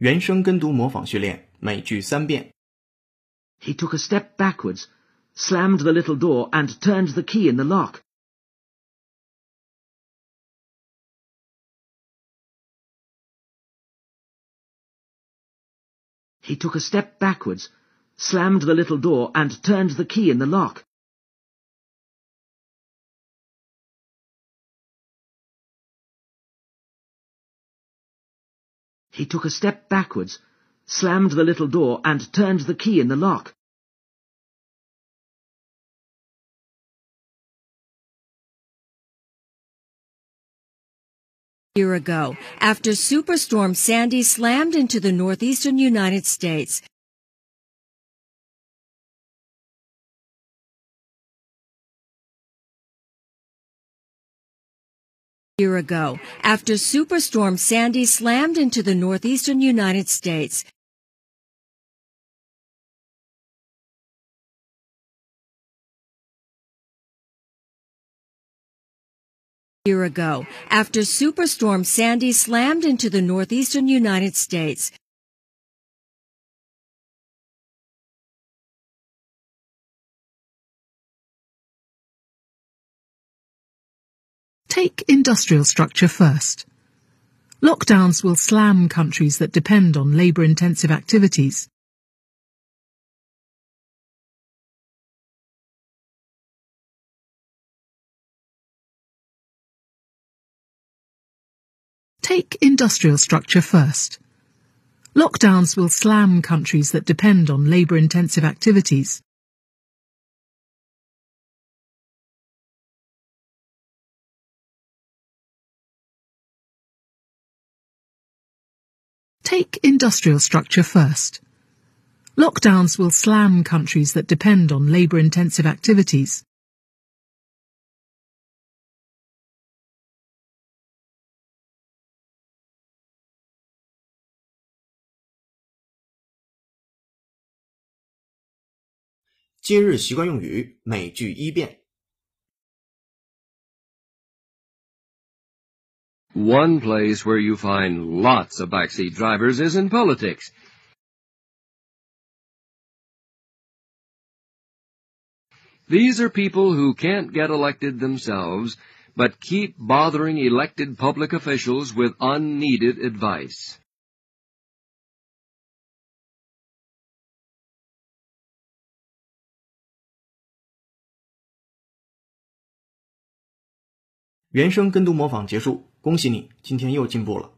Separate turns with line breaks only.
原声跟读模仿训练，每句三遍。
He took a step backwards, slammed the little door, and turned the key in the lock. He took a step backwards, slammed the little door, and turned the key in the lock. He took a step backwards, slammed the little door, and turned the key in the lock.
year ago after Superstorm Sandy slammed into the northeastern United States. Year ago after Superstorm Sandy slammed into the northeastern United States. year ago after Superstorm Sandy slammed into the northeastern United States.
Take industrial structure first. Lockdowns will slam countries that depend on labour-intensive activities. Take industrial structure first. Lockdowns will slam countries that depend on labour-intensive activities. 'Take industrial structure first. Lockdowns will slam countries that depend on labour-intensive activities.
今日习惯用语，每句一遍。
One place where you find lots of backseat drivers is in politics. These are people who can't get elected themselves, but keep bothering elected public officials with unneeded advice.
恭喜你，今天又进步了。